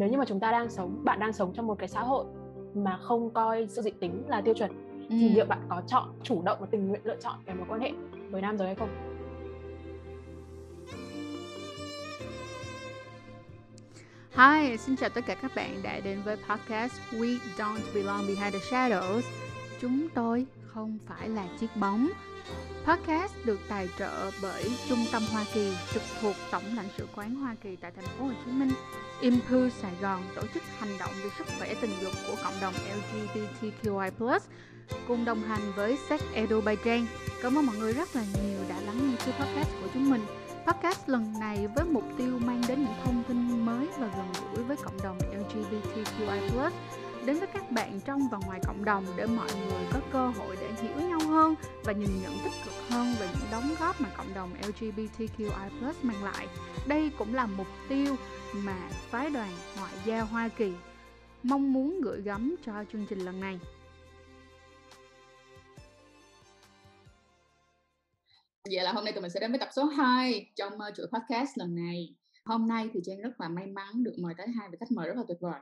nếu như mà chúng ta đang sống bạn đang sống trong một cái xã hội mà không coi sự dị tính là tiêu chuẩn ừ. thì liệu bạn có chọn chủ động và tình nguyện lựa chọn cái mối quan hệ với nam giới hay không Hi, xin chào tất cả các bạn đã đến với podcast We Don't Belong Behind the Shadows. Chúng tôi không phải là chiếc bóng. Podcast được tài trợ bởi Trung tâm Hoa Kỳ trực thuộc Tổng lãnh sự quán Hoa Kỳ tại thành phố Hồ Chí Minh. Impulse Sài Gòn tổ chức hành động vì sức khỏe tình dục của cộng đồng LGBTQI+, cùng đồng hành với Sex Edu by Jane. Cảm ơn mọi người rất là nhiều đã lắng nghe chương podcast của chúng mình. Podcast lần này với mục tiêu mang đến những thông tin mới và gần gũi với cộng đồng LGBTQI+, đến với các bạn trong và ngoài cộng đồng để mọi người có cơ hội để hiểu nhau hơn và nhìn nhận tích cực hơn về những đóng góp mà cộng đồng LGBTQI+ mang lại. Đây cũng là mục tiêu mà phái đoàn ngoại giao Hoa Kỳ mong muốn gửi gắm cho chương trình lần này. Vậy là hôm nay tụi mình sẽ đến với tập số 2 trong ờ, chuỗi podcast lần này. Hôm nay thì Trang rất là may mắn được mời tới hai vị khách mời rất là tuyệt vời.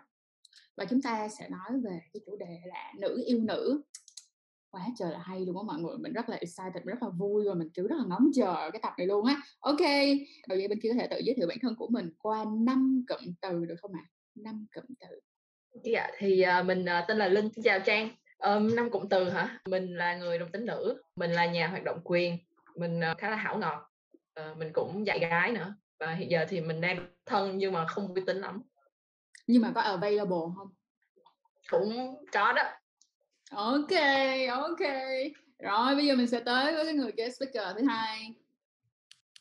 Và chúng ta sẽ nói về cái chủ đề là nữ yêu nữ. Quá trời là hay luôn á mọi người. Mình rất là excited, rất là vui và mình kiểu rất là ngóng chờ cái tập này luôn á. Ok, đầu dây bên kia có thể tự giới thiệu bản thân của mình qua năm cụm từ được không ạ? À? Năm cụm từ. Dạ, thì uh, mình uh, tên là Linh. Xin chào Trang. Um, năm cụm từ hả? Mình là người đồng tính nữ. Mình là nhà hoạt động quyền mình uh, khá là hảo ngọt uh, mình cũng dạy gái nữa và hiện giờ thì mình đang thân nhưng mà không uy tín lắm nhưng mà có available không? Cũng có đó. Ok ok. Rồi bây giờ mình sẽ tới với cái người guest speaker thứ hai.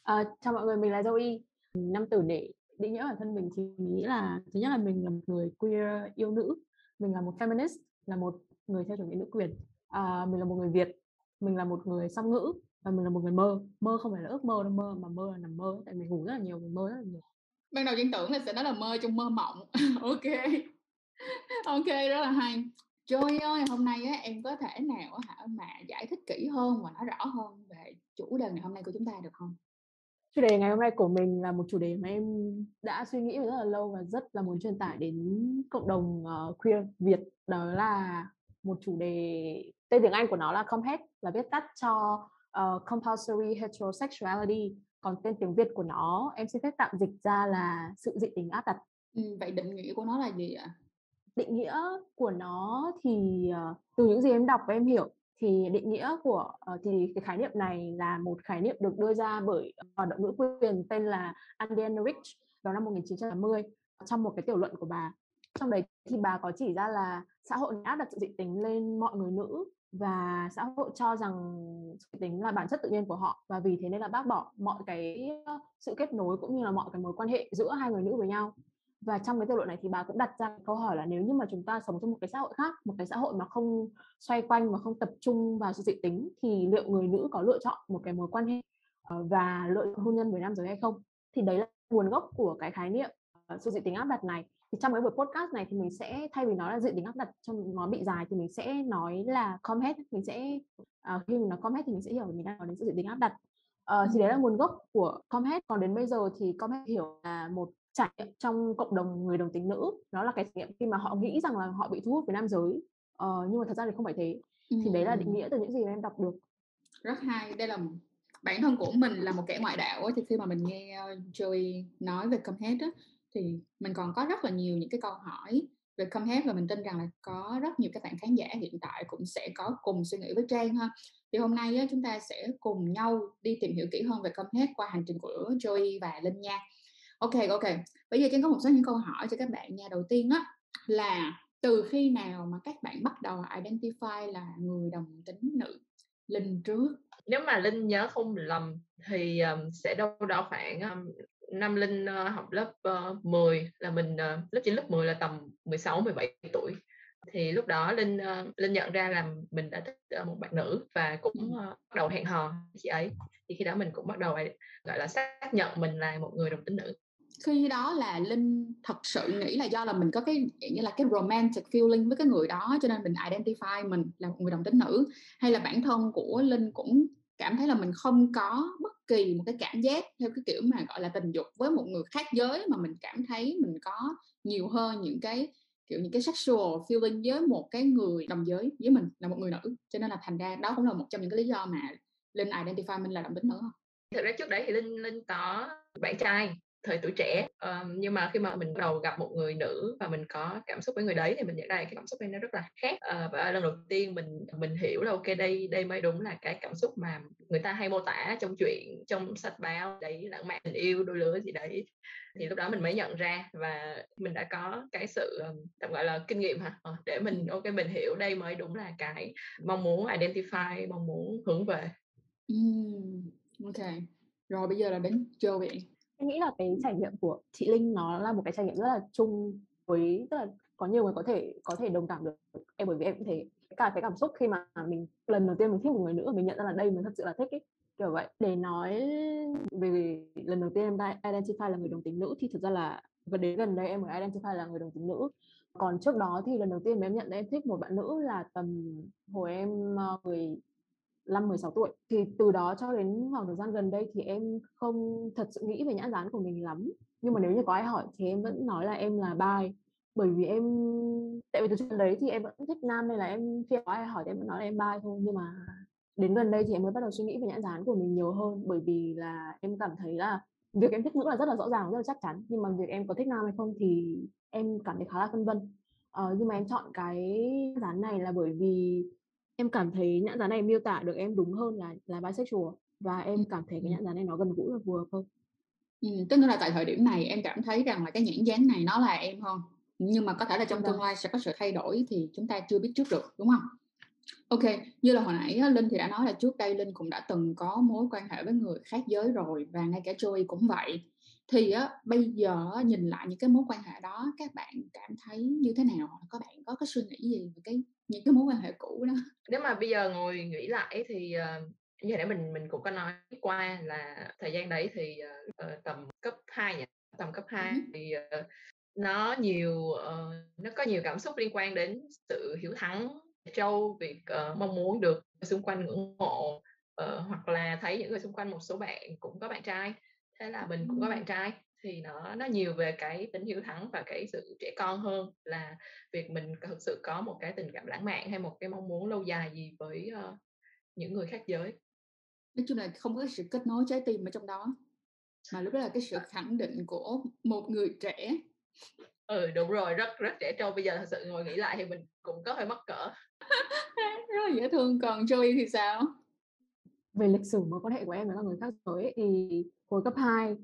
À, chào mọi người mình là Zoe. Năm từ để định nghĩa bản thân mình thì mình nghĩ là thứ nhất là mình là một người queer yêu nữ. Mình là một feminist là một người theo chủ nghĩa nữ quyền. À, mình là một người Việt. Mình là một người song ngữ và mình là một người mơ. Mơ không phải là ước mơ đâu mơ mà mơ là nằm mơ. Tại mình ngủ rất là nhiều mình mơ rất là nhiều ban đầu Trang tưởng là sẽ nói là mơ trong mơ mộng. Ok. Ok rất là hay. Joy ơi hôm nay á, em có thể nào hả mà giải thích kỹ hơn và nói rõ hơn về chủ đề ngày hôm nay của chúng ta được không? Chủ đề ngày hôm nay của mình là một chủ đề mà em đã suy nghĩ rất là lâu và rất là muốn truyền tải đến cộng đồng uh, queer Việt. Đó là một chủ đề tên tiếng Anh của nó là ComHET là viết tắt cho uh, compulsory heterosexuality còn tên tiếng Việt của nó em xin phép tạm dịch ra là sự dị tính áp đặt. Ừ, vậy định nghĩa của nó là gì ạ? Định nghĩa của nó thì uh, từ những gì em đọc và em hiểu thì định nghĩa của uh, thì cái khái niệm này là một khái niệm được đưa ra bởi hoạt động nữ quyền tên là Andiana Rich vào năm 1980 trong một cái tiểu luận của bà. Trong đấy thì bà có chỉ ra là xã hội áp đặt sự dị tính lên mọi người nữ và xã hội cho rằng sự tính là bản chất tự nhiên của họ, và vì thế nên là bác bỏ mọi cái sự kết nối cũng như là mọi cái mối quan hệ giữa hai người nữ với nhau. Và trong cái tiểu luận này thì bà cũng đặt ra câu hỏi là nếu như mà chúng ta sống trong một cái xã hội khác, một cái xã hội mà không xoay quanh mà không tập trung vào sự dị tính thì liệu người nữ có lựa chọn một cái mối quan hệ ờ, và lựa hôn nhân với nam giới hay không? Thì đấy là nguồn gốc của cái khái niệm ờ, sự dị tính áp đặt này thì trong cái buổi podcast này thì mình sẽ thay vì nói là dự tính áp đặt trong nó bị dài thì mình sẽ nói là comhead mình sẽ uh, khi mình nói comhead thì mình sẽ hiểu mình đang nói đến dự tính áp đặt. Uh, thì đấy là nguồn gốc của comhead còn đến bây giờ thì comhead hiểu là một trải nghiệm trong cộng đồng người đồng tính nữ. Nó là cái trải nghiệm khi mà họ nghĩ rằng là họ bị thu hút với nam giới. Uh, nhưng mà thật ra thì không phải thế. Thì đấy là định nghĩa từ những gì mà em đọc được. Rất hay. Đây là bản thân của mình là một kẻ ngoại đạo ấy, thì khi mà mình nghe Joey nói về Comhead á, thì mình còn có rất là nhiều những cái câu hỏi về Comhead và mình tin rằng là có rất nhiều các bạn khán giả hiện tại cũng sẽ có cùng suy nghĩ với Trang ha. Thì hôm nay á, chúng ta sẽ cùng nhau đi tìm hiểu kỹ hơn về Comhead qua hành trình của Joey và Linh nha. Ok ok. Bây giờ Trang có một số những câu hỏi cho các bạn nha. Đầu tiên á là từ khi nào mà các bạn bắt đầu identify là người đồng tính nữ? Linh trước. Nếu mà Linh nhớ không lầm thì um, sẽ đâu đó khoảng um, năm Linh uh, học lớp uh, 10 là mình uh, lớp 9 lớp 10 là tầm 16 17 tuổi. Thì lúc đó Linh uh, Linh nhận ra là mình đã thích uh, một bạn nữ và cũng uh, bắt đầu hẹn hò chị ấy. Thì khi đó mình cũng bắt đầu gọi là xác nhận mình là một người đồng tính nữ. Khi đó là linh thật sự nghĩ là do là mình có cái như là cái romantic feeling với cái người đó cho nên mình identify mình là một người đồng tính nữ hay là bản thân của linh cũng cảm thấy là mình không có bất kỳ một cái cảm giác theo cái kiểu mà, gọi là, tình dục với một người khác giới mà mình cảm thấy mình có nhiều hơn những cái, kiểu, những cái sexual feeling với một cái người đồng giới, với mình là một người nữ. Cho nên là thành ra đó cũng là một trong những cái lý do mà linh identify mình là đồng tính nữ không thực ra trước đấy thì linh linh có bạn trai thời tuổi trẻ. Um, nhưng mà khi mà mình bắt đầu gặp một người nữ và mình có cảm xúc với người đấy thì mình nhận ra cái cảm xúc này nó rất là khác. Uh, và lần đầu tiên mình mình hiểu là ok đây đây mới đúng là cái cảm xúc mà người ta hay mô tả trong chuyện trong sách báo đấy lãng mạn tình yêu đôi lứa gì đấy. Thì lúc đó mình mới nhận ra và mình đã có cái sự tạm gọi là kinh nghiệm hả? Ờ, để mình ok mình hiểu đây mới đúng là cái mong muốn identify mong muốn hướng về. Mm, ok. Rồi bây giờ là đến Joey em nghĩ là cái trải nghiệm của chị Linh nó là một cái trải nghiệm rất là chung với, tức là có nhiều người có thể có thể đồng cảm được em, bởi vì em cũng thế. Cả cái cảm xúc khi mà mình, lần đầu tiên mình thích một người nữ mình nhận ra là đây mình thật sự là thích ấy, kiểu vậy. Để nói về lần đầu tiên em identify là người đồng tính nữ thì thực ra là và đến gần đây em mới identify là người đồng tính nữ. Còn trước đó thì lần đầu tiên em nhận ra em thích một bạn nữ là tầm hồi em ờ, 10 15 16 tuổi. Thì từ đó cho đến khoảng thời gian gần đây thì em không thật sự nghĩ về nhãn dán của mình lắm. Nhưng mà nếu như có ai hỏi thì em vẫn nói là em là bi. Bởi vì em tại vì từ trước đấy thì em vẫn thích nam nên là em khi có ai hỏi thì em vẫn nói là em bi thôi. Nhưng mà đến gần đây thì em mới bắt đầu suy nghĩ về nhãn dán của mình nhiều hơn. Bởi vì là em cảm thấy là việc em thích nữ là rất là rõ ràng rất là chắc chắn. Nhưng mà việc em có thích nam hay không thì em cảm thấy khá là phân vân. Ờ, nhưng mà em chọn cái dán này là bởi vì em cảm thấy nhãn dán này miêu tả được em đúng hơn là là bisexual và em cảm thấy cái nhãn dán này nó gần gũi và phù hợp hơn. Ừ, tức là tại thời điểm này em cảm thấy rằng là cái nhãn dán này nó là em hơn nhưng mà có thể là trong tương lai sẽ có sự thay đổi thì chúng ta chưa biết trước được đúng không? Ok như là hồi nãy linh thì đã nói là trước đây linh cũng đã từng có mối quan hệ với người khác giới rồi và ngay cả joey cũng vậy thì á bây giờ nhìn lại những cái mối quan hệ đó các bạn cảm thấy như thế nào? Các bạn có cái suy nghĩ gì về cái những cái mối quan hệ cũ đó? Nếu mà bây giờ ngồi nghĩ lại thì uh, như nãy mình mình cũng có nói qua là thời gian đấy thì uh, tầm cấp 2 nhỉ? Tầm cấp 2 uh-huh. thì uh, nó nhiều uh, nó có nhiều cảm xúc liên quan đến sự hiếu thắng trâu việc uh, mong muốn được xung quanh ngưỡng mộ uh, hoặc là thấy những người xung quanh một số bạn cũng có bạn trai thế là mình cũng có bạn trai thì nó nó nhiều về cái tính hiếu thắng và cái sự trẻ con hơn là việc mình thực sự có một cái tình cảm lãng mạn hay một cái mong muốn lâu dài gì với uh, những người khác giới. Nói chung là không có sự kết nối trái tim ở trong đó mà lúc đó là cái sự khẳng định của một người trẻ. Ừ đúng rồi rất rất trẻ trâu. Bây giờ thật sự ngồi nghĩ lại thì mình cũng có hơi mắc cỡ. Rất là dễ thương. Còn Joey thì sao? Về lịch sử mối quan hệ của em với người khác giới thì hồi cấp 2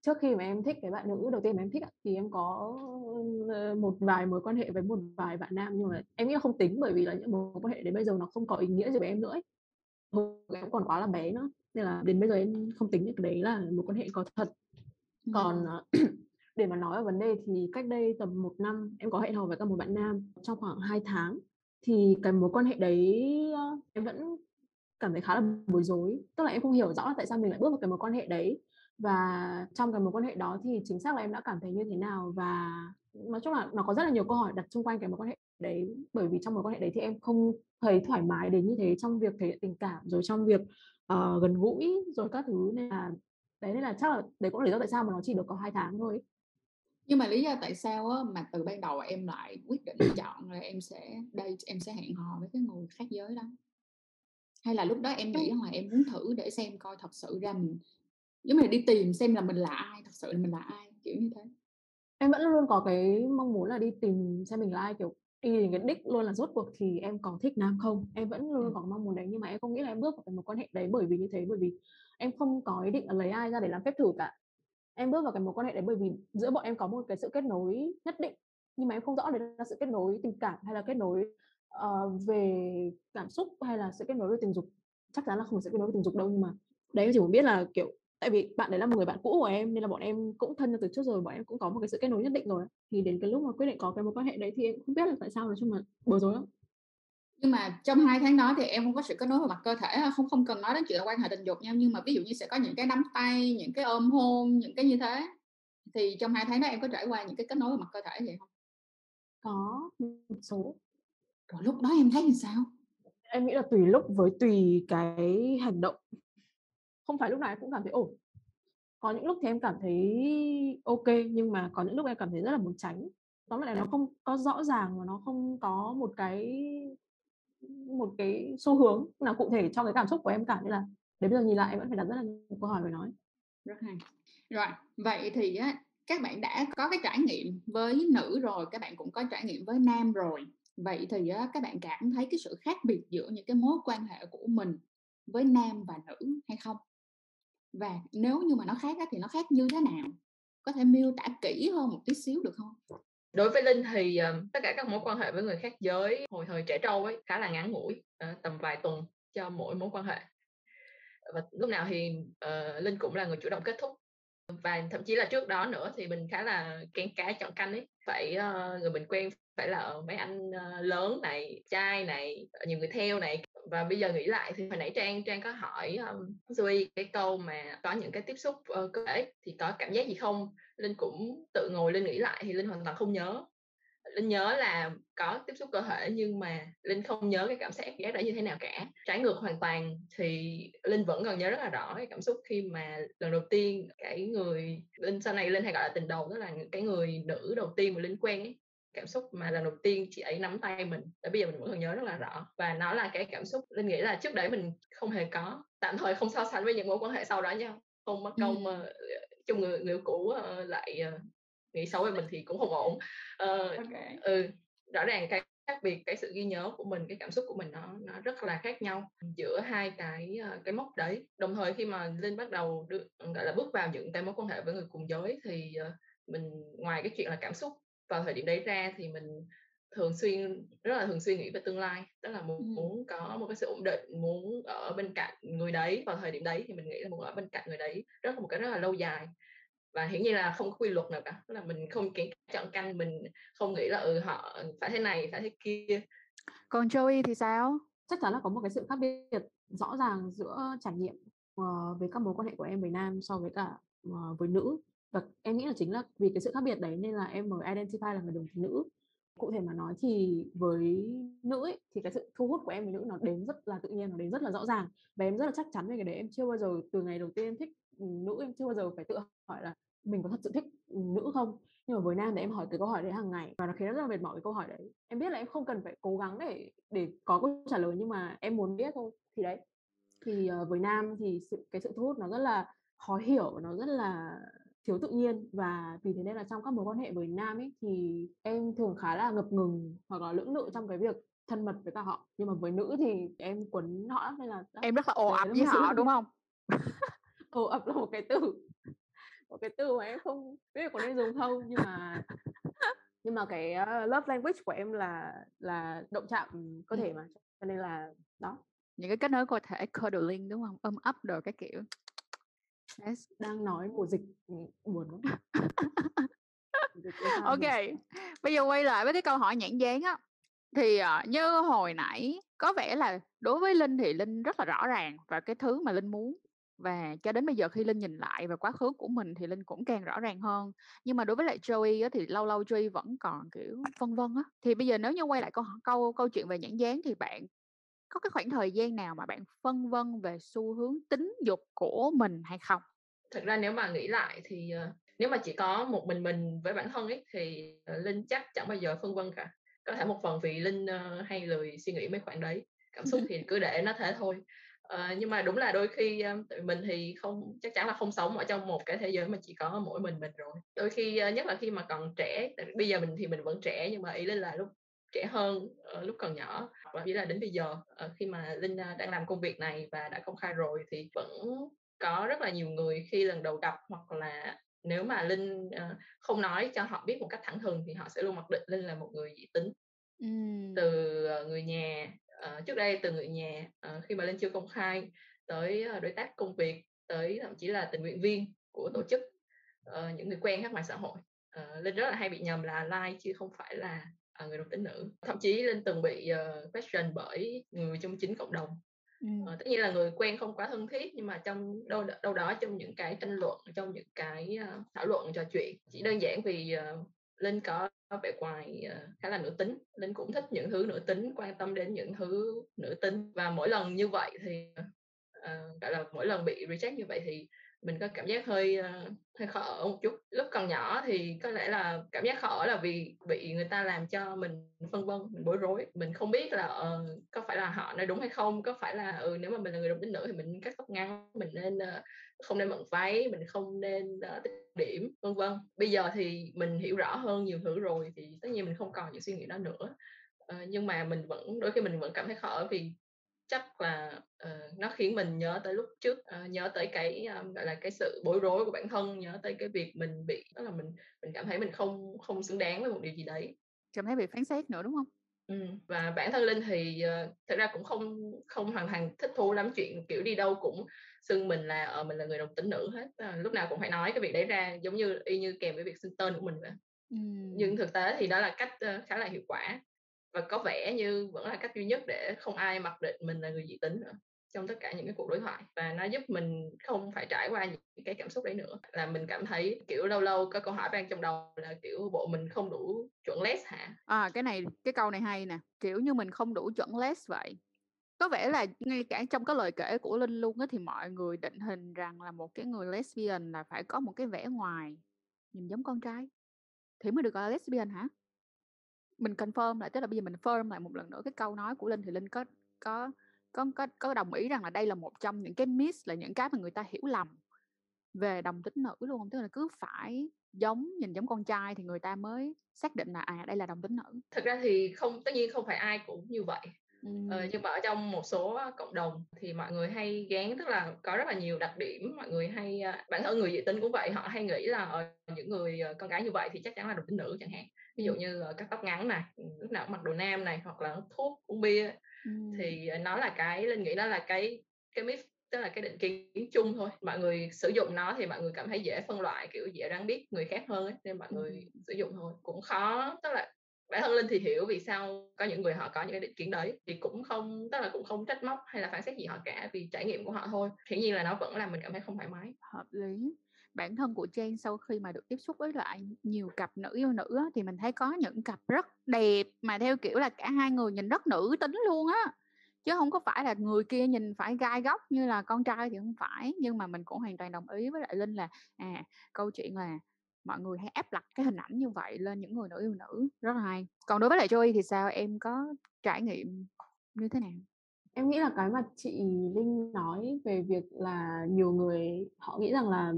trước khi mà em thích cái bạn nữ đầu tiên mà em thích thì em có một vài mối quan hệ với một vài bạn nam nhưng mà em nghĩ là không tính bởi vì là những mối quan hệ đến bây giờ nó không có ý nghĩa gì với em nữa ấy. Hồi em còn quá là bé nữa nên là đến bây giờ em không tính cái đấy là một quan hệ có thật còn để mà nói về vấn đề thì cách đây tầm một năm em có hẹn hò với các một bạn nam trong khoảng 2 tháng thì cái mối quan hệ đấy em vẫn cảm thấy khá là bối rối. Tức là em không hiểu rõ là tại sao mình lại bước vào cái mối quan hệ đấy. Và trong cái mối quan hệ đó thì chính xác là em đã cảm thấy như thế nào? Và nói chung là nó có rất là nhiều câu hỏi đặt xung quanh cái mối quan hệ đấy. Bởi vì trong mối quan hệ đấy thì em không thấy thoải mái đến như thế trong việc thể hiện tình cảm rồi trong việc uh, gần gũi rồi các thứ. Nên là đấy nên là chắc là đấy cũng là lý do tại sao mà nó chỉ được có hai tháng thôi. Nhưng mà lý do tại sao á, mà từ ban đầu em lại quyết định chọn là em sẽ đây em sẽ hẹn hò với cái người khác giới đó? Hay là lúc đó em nghĩ là em muốn thử để xem coi thật sự ra mình giống như đi tìm xem là mình là ai thật sự là mình là ai kiểu như thế. Em vẫn luôn có cái mong muốn là đi tìm xem mình là ai kiểu đi đến cái đích luôn là rốt cuộc thì em có thích nam không? Em vẫn luôn có mong muốn đấy nhưng mà em không nghĩ là em bước vào một quan hệ đấy bởi vì như thế bởi vì em không có ý định là lấy ai ra để làm phép thử cả. Em bước vào cái mối quan hệ đấy bởi vì giữa bọn em có một cái sự kết nối nhất định nhưng mà em không rõ đấy là sự kết nối tình cảm hay là kết nối uh, về cảm xúc hay là sự kết nối với tình dục? Chắc chắn là không sự kết nối với tình dục đâu nhưng mà đấy chỉ muốn biết là kiểu tại vì bạn đấy là một người bạn cũ của em nên là bọn em cũng thân từ trước rồi bọn em cũng có một cái sự kết nối nhất định rồi thì đến cái lúc mà quyết định có cái mối quan hệ đấy thì em không biết là tại sao nói chung là bối rối lắm. Nhưng mà trong hai tháng đó thì em không có sự kết nối về mặt cơ thể không không cần nói đến chuyện là quan hệ tình dục nha. Nhưng mà ví dụ như sẽ có những cái nắm tay những cái ôm hôn những cái như thế thì trong hai tháng đó em có trải qua những cái kết nối về mặt cơ thể vậy không? Có một số rồi lúc đó em thấy như sao? Em nghĩ là tùy lúc với tùy cái hành động. Không phải lúc nào em cũng cảm thấy ổn. Có những lúc thì em cảm thấy ok nhưng mà có những lúc em cảm thấy rất là muốn tránh. Tóm lại là nó không có rõ ràng và nó không có một cái một cái xu hướng nào cụ thể cho cái cảm xúc của em cả nên là đến bây giờ nhìn lại em vẫn phải đặt rất là nhiều câu hỏi về nói. Rất hay. Rồi vậy thì á các bạn đã có cái trải nghiệm với nữ rồi các bạn cũng có trải nghiệm với nam rồi vậy thì các bạn cảm thấy cái sự khác biệt giữa những cái mối quan hệ của mình với nam và nữ hay không? Và nếu như mà nó khác thì nó khác như thế nào? Có thể miêu tả kỹ hơn một tí xíu được không? Đối với linh thì uh, tất cả các mối quan hệ với người khác giới hồi thời trẻ trâu ấy khá là ngắn ngủi uh, tầm vài tuần cho mỗi mối quan hệ. Và lúc nào thì uh, linh cũng là người chủ động kết thúc và thậm chí là trước đó nữa thì mình khá là kén cá chọn canh ấy. Phải uh, người mình quen phải là mấy anh uh, lớn này trai này nhiều người theo này. Và bây giờ nghĩ lại thì hồi nãy trang trang có hỏi um, Zoe cái câu mà có những cái tiếp xúc uh, cơ thể thì có cảm giác gì không? Linh cũng tự ngồi linh nghĩ lại thì linh hoàn toàn không nhớ linh nhớ là có tiếp xúc cơ thể nhưng mà linh không nhớ cái cảm giác giác đó như thế nào cả. Trái ngược hoàn toàn thì linh vẫn còn nhớ rất là rõ cái cảm xúc khi mà lần đầu tiên cái người linh sau này linh hay gọi là tình đầu đó là cái người nữ đầu tiên mà linh quen ấy cảm xúc mà lần đầu tiên chị ấy nắm tay mình để bây giờ mình vẫn còn nhớ rất là rõ. Và nó là cái cảm xúc linh nghĩ là trước đấy mình không hề có tạm thời không so sánh với những mối quan hệ sau đó nha. Không mất công ừ. chung người người cũ uh, lại uh, nghĩ xấu về mình thì cũng không ổn. Uh, okay. ừ rõ ràng cái khác biệt cái sự ghi nhớ của mình cái cảm xúc của mình nó nó rất là khác nhau giữa hai cái cái mốc đấy. Đồng thời khi mà linh bắt đầu được, gọi là bước vào những cái mối quan hệ với người cùng giới thì mình ngoài cái chuyện là cảm xúc vào thời điểm đấy ra thì mình thường xuyên rất là thường xuyên nghĩ về tương lai. Tức là muốn, muốn có một cái sự ổn định muốn ở bên cạnh người đấy vào thời điểm đấy thì mình nghĩ là muốn ở bên cạnh người đấy rất là một cái rất là lâu dài và hiển nhiên là không có quy luật nào cả. Tức là mình không kiến chọn canh mình không nghĩ là ừ họ phải thế này phải thế kia. Còn Joey thì sao? Chắc chắn là có một cái sự khác biệt rõ ràng giữa trải nghiệm uh, về các mối quan hệ của em với nam so với cả uh, với nữ. Và em nghĩ là chính là vì cái sự khác biệt đấy nên là em mới identify là người đồng tính nữ. Cụ thể mà nói thì với nữ ấy, thì cái sự thu hút của em với nữ nó đến rất là tự nhiên nó đến rất là rõ ràng. Và em rất là chắc chắn về cái đấy. Em chưa bao giờ từ ngày đầu tiên em thích nữ em chưa bao giờ phải tự hỏi là mình có thật sự thích nữ không? Nhưng mà với nam thì em hỏi cái câu hỏi đấy hàng ngày và nó khiến em rất là mệt mỏi cái câu hỏi đấy. Em biết là em không cần phải cố gắng để để có câu trả lời nhưng mà em muốn biết thôi. Thì đấy. Thì uh, với nam thì sự, cái sự thu hút nó rất là khó hiểu nó rất là thiếu tự nhiên và vì thế nên là trong các mối quan hệ với nam ấy thì em thường khá là ngập ngừng hoặc là lưỡng lự trong cái việc thân mật với cả họ. Nhưng mà với nữ thì em quấn họ nên là em rất là ồ ập với họ đúng không? Ồ ập là một cái từ một cái từ mà em không biết có nên dùng không nhưng mà nhưng mà cái love language của em là là động chạm cơ thể mà cho nên là đó. Những cái kết nối cơ thể cuddling đúng không? Ôm ấp rồi cái kiểu. Yes, đang nói mùa dịch buồn quá. Ok bây giờ quay lại với cái câu hỏi nhãn dán á. Thì uh, như hồi nãy có vẻ là đối với linh thì linh rất là rõ ràng và cái thứ mà linh muốn và cho đến bây giờ khi linh nhìn lại về quá khứ của mình thì linh cũng càng rõ ràng hơn. Nhưng mà đối với lại Joey á, thì lâu lâu Joey vẫn còn kiểu vân vân á. Thì bây giờ nếu như quay lại câu câu câu chuyện về nhãn dán thì bạn có cái khoảng thời gian nào mà bạn phân vân về xu hướng tính dục của mình hay không? Thật ra nếu mà nghĩ lại thì ờ, nếu mà chỉ có một mình mình với bản thân ấy thì ờ, linh chắc chẳng bao giờ phân vân cả. Có thể một phần vì linh ờ, hay lười suy nghĩ mấy khoản đấy cảm xúc thì cứ để nó thế thôi uh, nhưng mà đúng là đôi khi uh, mình thì không chắc chắn là không sống ở trong một cái thế giới mà chỉ có mỗi mình mình rồi đôi khi uh, nhất là khi mà còn trẻ bây giờ mình thì mình vẫn trẻ nhưng mà ý linh là lúc trẻ hơn lúc còn nhỏ và chỉ là đến bây giờ khi mà linh đang làm công việc này và đã công khai rồi thì vẫn có rất là nhiều người khi lần đầu gặp hoặc là nếu mà linh không nói cho họ biết một cách thẳng thừng thì họ sẽ luôn mặc định linh là một người dị tính uhm. từ người nhà uh, trước đây từ người nhà uh, khi mà linh chưa công khai tới uh, đối tác công việc tới thậm chí là tình nguyện viên của tổ chức uh, những người quen các mạng xã hội. Uh, linh rất là hay bị nhầm là like chứ không phải là uh, người đồng tính nữ. Thậm chí linh từng bị uh, question bởi người trong chính cộng đồng. Ờ, tất nhiên là người quen không quá thân thiết nhưng mà trong đâu đâu đó trong những cái tranh luận, trong những cái, a, thảo luận, trò chuyện, chỉ đơn giản vì, ờ, linh có vẻ ngoài ờ, khá là nữ tính linh cũng thích những thứ nữ tính quan tâm đến những thứ nữ tính. Và mỗi lần như vậy thì uh, gọi là mỗi lần bị reject như vậy thì mình có cảm giác hơi uh, hơi khó ở một chút. Lúc còn nhỏ thì có lẽ là cảm giác khó ở là vì bị người ta làm cho mình phân vân mình bối rối. Mình không biết là uh, có phải là họ nói đúng hay không có phải là ừ nếu mà mình là người đồng tính nữ thì mình cắt tóc ngắn mình nên uh, không nên mặc váy mình không nên uh, điểm vân vân. Bây giờ thì mình hiểu rõ hơn nhiều thứ rồi thì tất nhiên mình không còn những suy nghĩ đó nữa. Uh, nhưng mà mình vẫn đôi khi mình vẫn cảm thấy khó vì chắc là uh, nó khiến mình nhớ tới lúc trước uh, nhớ tới cái um, gọi là cái sự bối rối của bản thân nhớ tới cái việc mình bị đó là mình mình cảm thấy mình không không xứng đáng với một điều gì đấy. Cảm thấy bị phán xét nữa đúng không? Ừ, và bản thân linh thì uh, thật ra cũng không không hoàn thành thích thú lắm chuyện kiểu đi đâu cũng xưng mình là ở uh, mình là người đồng tính nữ hết uh, lúc nào cũng phải nói cái việc đấy ra giống như y như kèm với việc xưng tên của mình vậy. Ừ. nhưng thực tế thì đó là cách uh, khá là hiệu quả và có vẻ như vẫn là cách duy nhất để không ai mặc định mình là người dị tính nữa trong tất cả những cái cuộc đối thoại và nó giúp mình không phải trải qua những cái cảm xúc đấy nữa. Là mình cảm thấy kiểu lâu lâu có câu hỏi vang trong đầu là kiểu bộ mình không đủ chuẩn les hả? À cái này cái câu này hay nè kiểu như mình không đủ chuẩn les vậy có vẻ là ngay cả trong cái lời kể của linh luôn á, thì mọi người định hình rằng là một cái người lesbian là phải có một cái vẻ ngoài nhìn giống con trai thì mới được gọi là lesbian hả? Mình confirm lại, tức là bây giờ mình firm lại một lần nữa cái câu nói của linh thì linh có có có có có đồng ý rằng là đây là một trong những cái miss là những cái mà người ta hiểu lầm về đồng tính nữ luôn không tức là cứ phải giống, nhìn giống con trai thì người ta mới xác định là à đây là đồng tính nữ. Thực ra thì không, tất nhiên không phải ai cũng như vậy ừ. ờ, nhưng mà ở trong một số cộng đồng thì mọi người hay gán tức là có rất là nhiều đặc điểm mọi người hay à, bản thân người dị tính cũng vậy họ hay nghĩ là ở ờ, những người ờ, con gái như vậy thì chắc chắn là đồng tính nữ chẳng hạn ví dụ như cắt tóc ngắn này lúc nào cũng mặc đồ nam này hoặc là hút thuốc uống bia ừ. thì nó là cái linh nghĩ đó là cái cái myth tức là cái định kiến chung thôi mọi người sử dụng nó thì mọi người cảm thấy dễ phân loại kiểu dễ đoán biết người khác hơn ấy, nên mọi người ừ. sử dụng thôi cũng khó tức là bản thân linh thì hiểu vì sao có những người họ có những cái định kiến đấy thì cũng không tức là cũng không trách móc hay là phán xét gì họ cả vì trải nghiệm của họ thôi. Hiển nhiên là nó vẫn làm mình cảm thấy không thoải mái. Hợp lý. Bản thân của Jane sau khi mà được tiếp xúc với lại nhiều cặp nữ yêu nữ á, thì mình thấy có những cặp rất đẹp mà theo kiểu là cả hai người nhìn rất nữ tính luôn á. Chứ không có phải là người kia nhìn phải gai góc như là con trai thì không phải nhưng mà mình cũng hoàn toàn đồng ý với lại linh là à câu chuyện là mọi người hay áp đặt cái hình ảnh như vậy lên những người nữ yêu nữ, rất là hay. Còn đối với lại Joey thì sao? Em có trải nghiệm như thế nào? Em nghĩ là cái mà chị Linh nói về việc là nhiều người, họ nghĩ rằng là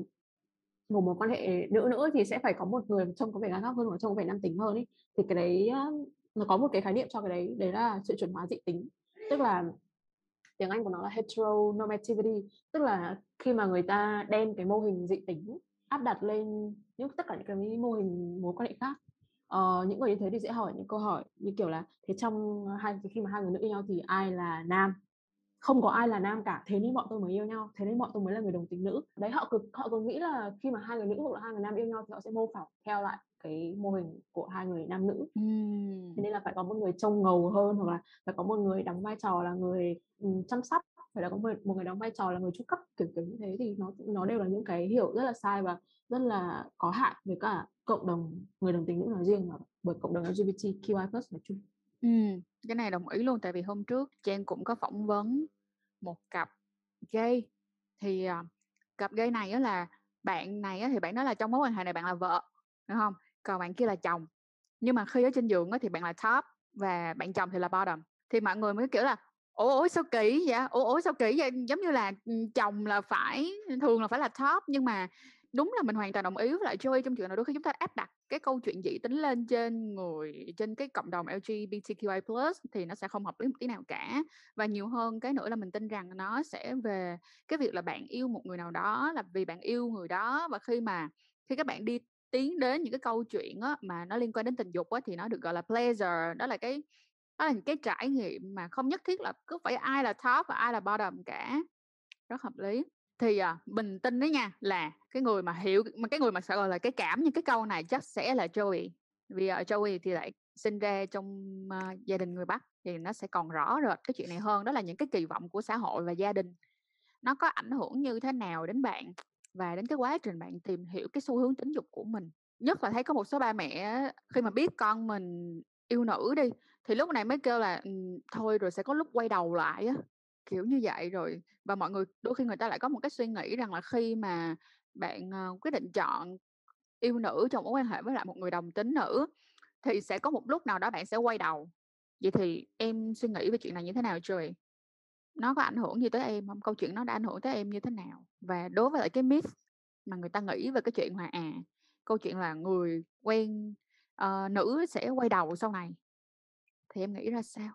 một mối quan hệ nữ nữ thì sẽ phải có một người trông có vẻ gai góc hơn hoặc trông có vẻ nam tính hơn ấy, thì cái đấy nó có một cái khái niệm cho cái đấy đấy là sự chuẩn hóa dị tính. Tức là tiếng Anh của nó là heteronormativity, tức là khi mà người ta đem cái mô hình dị tính áp đặt lên những tất cả những cái mô hình mối quan hệ khác. Ờ, những người như thế thì sẽ hỏi những câu hỏi như kiểu là thế trong hai khi mà hai người nữ yêu nhau thì ai là nam? Không có ai là nam cả thế nên bọn tôi mới yêu nhau thế nên bọn tôi mới là người đồng tính nữ. Đấy họ cứ họ cứ nghĩ là khi mà hai người nữ hoặc là hai người nam yêu nhau thì họ sẽ mô phỏng theo lại cái mô hình của hai người nam nữ. Thế nên là phải có một người trông ngầu hơn hoặc là phải có một người đóng vai trò là người um, chăm sóc phải là có một, một người đóng vai trò là người chu cấp kiểu kiểu như thế thì nó nó đều là những cái hiểu rất là sai và rất là có hại với cả cộng đồng người đồng tính nữ nói riêng và bởi cộng đồng LGBTQI+ nói chung. Ừ, cái này đồng ý luôn tại vì hôm trước Trang cũng có phỏng vấn một cặp gay thì uh, cặp gay này á là bạn này á thì bạn nói là trong mối quan hệ này bạn là vợ đúng không? Còn bạn kia là chồng. Nhưng mà khi ở trên giường á thì bạn là top và bạn chồng thì là bottom. Thì mọi người mới kiểu là ủa ủa sao kỹ vậy? Ủa ủa sao kỹ vậy? Giống như là ừ, chồng là phải thường là phải là top nhưng mà đúng là mình hoàn toàn đồng ý với lại Joey trong chuyện là đôi khi chúng ta áp đặt cái câu chuyện dị tính lên trên người trên cái cộng đồng LGBTQI+ thì nó sẽ không hợp lý một tí nào cả. Và nhiều hơn cái nữa là mình tin rằng nó sẽ về cái việc là bạn yêu một người nào đó là vì bạn yêu người đó. Và khi mà khi các bạn đi tiến đến những cái câu chuyện á, mà nó liên quan đến tình dục á, thì nó được gọi là pleasure đó là cái đó là cái trải nghiệm mà không nhất thiết là cứ phải ai là top và ai là bottom cả. Rất hợp lý. Thì à, mình tin đấy nha là cái người mà hiểu mà cái người mà sẽ gọi là cái cảm như cái câu này chắc sẽ là Joey. Vì ở Joey thì lại sinh ra trong uh, gia đình người Bắc thì nó sẽ còn rõ rệt cái chuyện này hơn. Đó là những cái kỳ vọng của xã hội và gia đình. Nó có ảnh hưởng như thế nào đến bạn và đến cái quá trình bạn tìm hiểu cái xu hướng tính dục của mình? Nhất là thấy có một số ba mẹ khi mà biết con mình yêu nữ đi thì lúc này mới kêu là thôi rồi sẽ có lúc quay đầu lại á, kiểu như vậy. Rồi và mọi người đôi khi người ta lại có một cái suy nghĩ rằng là khi mà bạn, ờ, quyết định chọn yêu nữ trong mối quan hệ với lại một người đồng tính nữ thì sẽ có một lúc nào đó bạn sẽ quay đầu. Vậy thì em suy nghĩ về chuyện này như thế nào trời Nó có ảnh hưởng gì tới em không Câu chuyện nó đã ảnh hưởng tới em như thế nào? Và đối với lại cái myth mà người ta nghĩ về cái chuyện mà, à, câu chuyện là người quen, uh, nữ sẽ quay đầu sau này thì em nghĩ ra sao?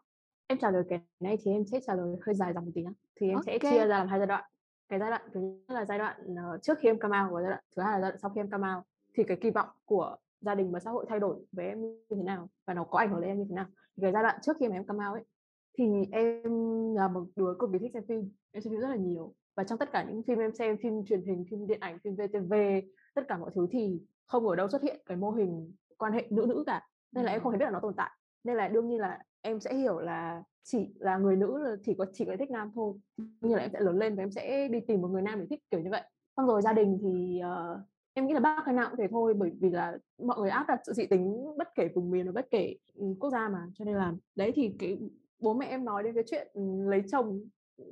Em trả lời cái này thì em sẽ trả lời hơi dài dòng tí. Thì em sẽ chia ra làm hai giai đoạn. Cái giai đoạn thứ nhất là giai đoạn, ờ, trước khi em come out và giai đoạn thứ hai là giai đoạn sau khi em come out. Thì cái kỳ vọng của gia đình và xã hội thay đổi với em như thế nào và nó có ảnh hưởng đến em như thế nào. Thì cái giai đoạn trước khi mà em come out ấy, thì em là một đứa cực kỳ thích xem phim, em xem phim rất là nhiều. Và trong tất cả những phim em xem, phim truyền hình, phim điện ảnh, phim VTV, tất cả mọi thứ thì không ở đâu xuất hiện cái mô hình quan hệ nữ nữ cả. Nên là em không hề biết là nó tồn tại. Nên là đương nhiên là em sẽ hiểu là chỉ là người nữ là chỉ có chỉ có thích nam thôi. như là em sẽ lớn lên và em sẽ đi tìm một người nam để thích, kiểu như vậy. Xong rồi gia đình thì, uh, em nghĩ là bác cái nào cũng thế thôi, bởi vì là mọi người áp đặt sự dị tính bất kể vùng miền và bất kể, ừ, quốc gia mà. Cho nên là đấy, thì cái bố mẹ em nói đến cái chuyện, ừ, lấy chồng,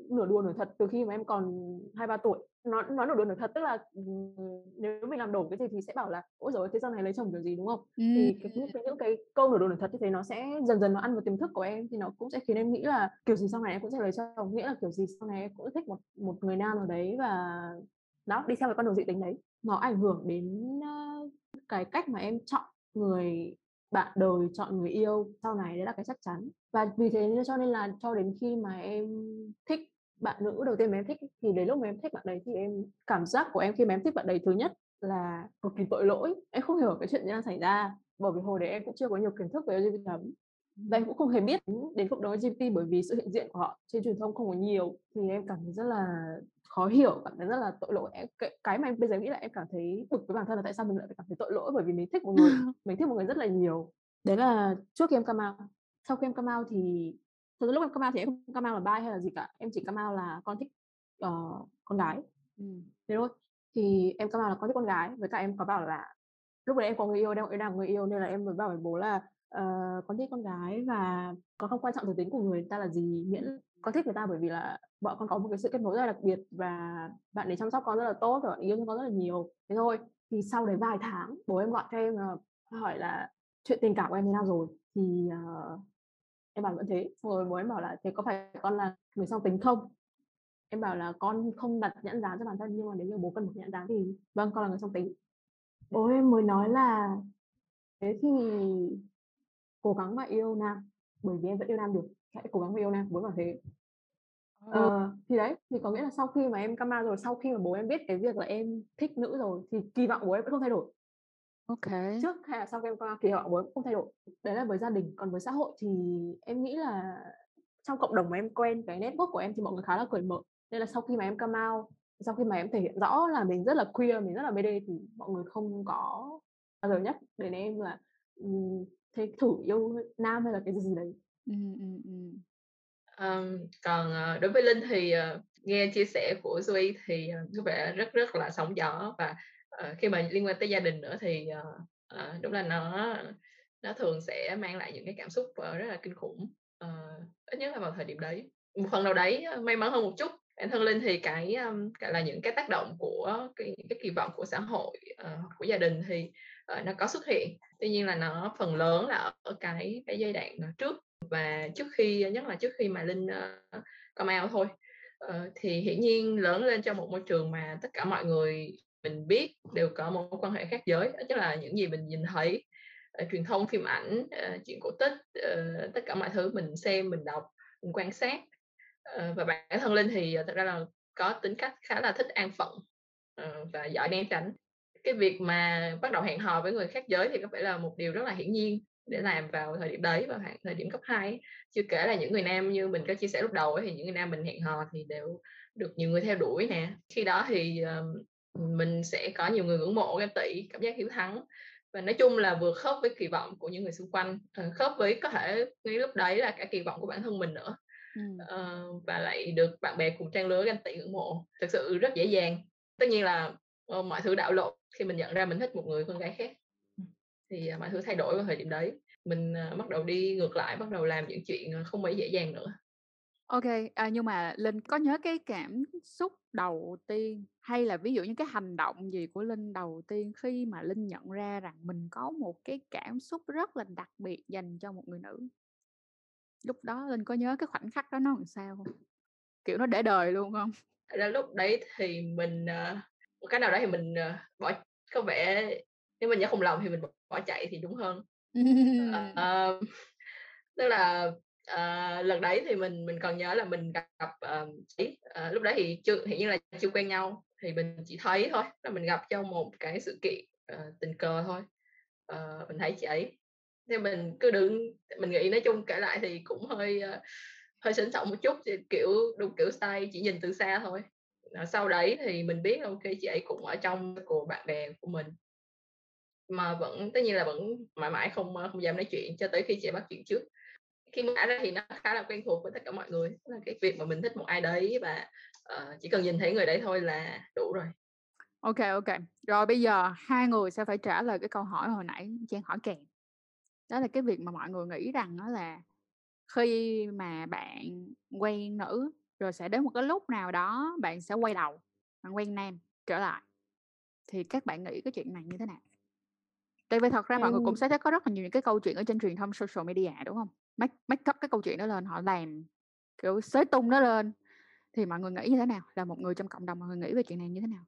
nửa đùa nửa thật từ khi mà em còn 2-3 tuổi. Nói nói nửa đùa nửa thật tức là, ừm, nếu mình làm đổ cái gì thì sẽ bảo là "Ôi giời ơi, thế sau này lấy chồng kiểu gì", đúng không? Thì cái những cái những cái câu nửa đùa nửa thật như thế nó sẽ dần dần nó ăn vào tiềm thức của em, thì nó cũng sẽ khiến em nghĩ là kiểu gì sau này em cũng sẽ lấy chồng, nghĩa là kiểu gì sau này em cũng thích một một người nam nào đấy và đó, đi theo cái con đường dị tính đấy. Nó ảnh hưởng đến, cái cách mà em chọn người bạn đời, chọn người yêu sau này, đấy là cái chắc chắn. Và vì thế cho nên là cho đến khi mà em nữ đầu tiên mà em thích thì đến lúc mà em thích bạn đấy thì em cảm giác của em khi mà em thích bạn đấy thứ nhất là cực kỳ tội lỗi. Em không hiểu cái chuyện đang xảy ra, bởi vì hồi đấy em cũng chưa có nhiều kiến thức về LGBT lắm. Và em cũng không hề biết đến cộng đồng LGBT bởi vì sự hiện diện của họ trên truyền thông không có nhiều. Thì em cảm thấy rất là khó hiểu, cảm thấy rất là tội lỗi. Em cái cái mà em bây giờ nghĩ là em cảm thấy bực với bản thân là tại sao mình lại phải cảm thấy tội lỗi bởi vì mình thích một người mình thích một người rất là nhiều. Đấy là trước khi em come out. Sau khi em come out thì ra lúc em come out thì em không come out là bi hay là gì cả, em chỉ come out là con thích, ờ, con gái. Ừm. Thế thôi. Thì em come out là con thích con gái, với cả em có bảo là lúc đấy em có người yêu, đang em đang người yêu nên là em mới bảo với bố là, ờ, con thích con gái và con không quan trọng giới tính của người ta là gì, miễn con thích người ta bởi vì là bọn con có một cái sự kết nối rất là đặc biệt và bạn ấy chăm sóc con rất là tốt và bạn yêu thương con rất là nhiều. Thế thôi. Thì sau đấy vài tháng, bố em gọi cho em hỏi là chuyện tình cảm của em thế nào rồi, thì, ờ, em bảo vẫn thế. Xong rồi bố em bảo là "Thế có phải con là người song tính không?" Em bảo là "Con không đặt nhãn dán cho bản thân, nhưng mà nếu như bố cần một nhãn dán thì vâng, con là người song tính." Bố em mới nói là "Thế thì cố gắng mà yêu nam, bởi vì em vẫn yêu nam được, hãy cố gắng mà yêu nam." Bố bảo thế. Ừ. Ờ, thì đấy, thì có nghĩa là sau khi mà em come out rồi, sau khi mà bố em biết cái việc là em thích nữ rồi thì kỳ vọng bố em vẫn không thay đổi. OK. Trước hay là sau khi em out kỳ em cũng không thay đổi. Đấy là với gia đình, còn với xã hội thì em nghĩ là trong cộng đồng mà em quen, cái network của em thì mọi người khá là cởi mở. Nên là sau khi mà em come out, sau khi mà em thể hiện rõ là mình rất là queer, mình rất là BD thì mọi người không có bao giờ nhắc đến em là, ừm, "Thế thử yêu nam hay là cái gì đấy." Ờm, còn, ờ, đối với Linh thì, ờ, nghe chia sẻ của Zoe thì, ờ, có vẻ rất rất là sóng gió và, Ờ, khi mà liên quan tới gia đình nữa thì, uh, đúng là nó nó thường sẽ mang lại những cái cảm xúc, rất là kinh khủng, uh, ít nhất là vào thời điểm đấy. Một phần nào đấy, may mắn hơn một chút. Bản thân Linh thì cái, um, gọi là, những cái tác động của cái cái kỳ vọng của xã hội, uh, của gia đình thì, uh, nó có xuất hiện. Tuy nhiên là nó phần lớn là ở cái cái giai đoạn, trước và trước khi nhất là trước khi mà Linh, uh, come out thôi. uh, thì hiển nhiên lớn lên trong một môi trường mà tất cả mọi người mình biết đều có một mối quan hệ khác giới, đó chính là những gì mình nhìn thấy, uh, truyền thông, phim ảnh, ờ, uh, truyện cổ tích, uh, tất cả mọi thứ mình xem, mình đọc, mình quan sát. uh, và bản thân Linh thì, uh, thật ra là có tính cách khá là thích an phận, uh, và giỏi né tránh. Cái việc mà bắt đầu hẹn hò với người khác giới thì có phải là một điều rất là hiển nhiên để làm vào thời điểm đấy, và khoảng thời điểm cấp 2. Chưa kể là những người nam như mình có chia sẻ lúc đầu ấy, thì những người nam mình hẹn hò thì đều được nhiều người theo đuổi nè. Khi đó thì, mình sẽ có nhiều người ngưỡng mộ, ganh tị, cảm giác hiếu thắng và nói chung là vừa khớp với kỳ vọng của những người xung quanh, ờ, khớp với có thể ngay lúc đấy là cả kỳ vọng của bản thân mình nữa. Ờ, và lại được bạn bè cùng trang lứa ganh tị, ngưỡng mộ, thực sự rất dễ dàng. Tất nhiên là, ờ, mọi thứ đảo lộn khi mình nhận ra mình thích một người con gái khác. thì mọi thứ thay đổi vào thời điểm đấy mình bắt đầu đi ngược lại bắt đầu làm những chuyện không mấy dễ dàng nữa OK, à, nhưng mà Linh có nhớ cái cảm xúc đầu tiên hay là ví dụ như cái hành động gì của Linh đầu tiên khi mà Linh nhận ra rằng mình có một cái cảm xúc rất là đặc biệt dành cho một người nữ? Lúc đó Linh có nhớ cái khoảnh khắc đó nó làm sao không? Kiểu nó để đời luôn không? Ra lúc đấy thì mình uh, một cái nào đó thì mình uh, bỏ có vẻ nếu mình nhớ không lòng thì mình bỏ chạy thì đúng hơn. uh, tức là à, lần đấy thì mình mình còn nhớ là mình gặp uh, chị uh, lúc đấy thì chưa hiện như là chưa quen nhau thì mình chỉ thấy thôi là mình gặp trong một cái sự kiện uh, tình cờ thôi. Uh, mình thấy chị ấy thì mình cứ đứng mình nghĩ nói chung kể lại thì cũng hơi uh, hơi sến sọng một chút kiểu đúng kiểu style chỉ nhìn từ xa thôi. Sau đấy thì mình biết ok chị ấy cũng ở trong của bạn bè của mình. Mà vẫn tất nhiên là vẫn mãi mãi không không dám nói chuyện cho tới khi chị bắt chuyện trước khi mà ra thì nó khá là quen thuộc với tất cả mọi người là cái việc mà mình thích một ai đấy và uh, chỉ cần nhìn thấy người đấy thôi là đủ rồi. Ok ok. Rồi bây giờ hai người sẽ phải trả lời cái câu hỏi hồi nãy trang hỏi kèm. Đó là cái việc mà mọi người nghĩ rằng đó là khi mà bạn quen nữ rồi sẽ đến một cái lúc nào đó bạn sẽ quay đầu bạn quen nam trở lại thì các bạn nghĩ cái chuyện này như thế nào? Tại vì thật ra mọi người cũng sẽ có rất là nhiều những cái câu chuyện ở trên truyền thông social media đúng không make make up cái câu chuyện đó lên họ làm kiểu xới tung nó lên. Thì mọi người nghĩ như thế nào? Là một người trong cộng đồng mọi người nghĩ về chuyện này như thế nào?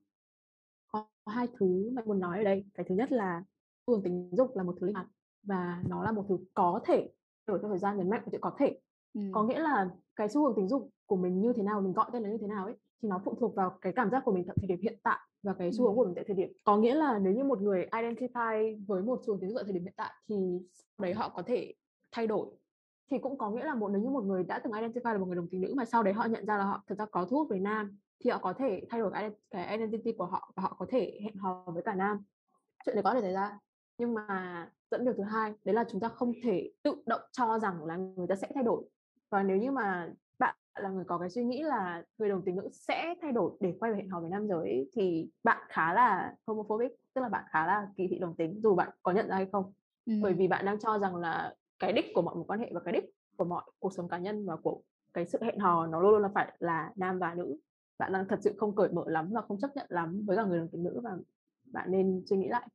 Có hai thứ mà muốn nói ở đây. Cái thứ nhất là xu hướng tình dục là một thứ linh hoạt và nó là một thứ có thể đổi theo thời gian nhấn mạnh của chữ có thể. Ừ. có nghĩa là cái xu hướng tình dục của mình như thế nào mình gọi tên là như thế nào ấy thì nó phụ thuộc vào cái cảm giác của mình tại thời điểm hiện tại và cái xu hướng của mình tại thời điểm. Có nghĩa là nếu như một người identify với một xu hướng tình dục tại thời điểm hiện tại thì đấy họ có thể thay đổi thì cũng có nghĩa là một nếu như một người đã từng identify là một người đồng tính nữ mà sau đấy họ nhận ra là họ thực ra có thu hút với nam thì họ có thể thay đổi cái identity của họ và họ có thể hẹn hò với cả nam. Chuyện đấy có thể xảy ra. Nhưng mà dẫn điều thứ hai đấy là chúng ta không thể tự động cho rằng là người ta sẽ thay đổi. Và nếu như mà bạn là người có cái suy nghĩ là người đồng tính nữ sẽ thay đổi để quay về hẹn hò với nam giới thì bạn khá là homophobic tức là bạn khá là kỳ thị đồng tính dù bạn có nhận ra hay không. Ừ. bởi vì bạn đang cho rằng là cái đích của mọi mối quan hệ và cái đích của mọi cuộc sống cá nhân và của cái sự hẹn hò nó luôn luôn là phải là nam và nữ. Bạn đang thật sự không cởi mở lắm và không chấp nhận lắm với cả người đồng tính nữ và bạn nên suy nghĩ lại.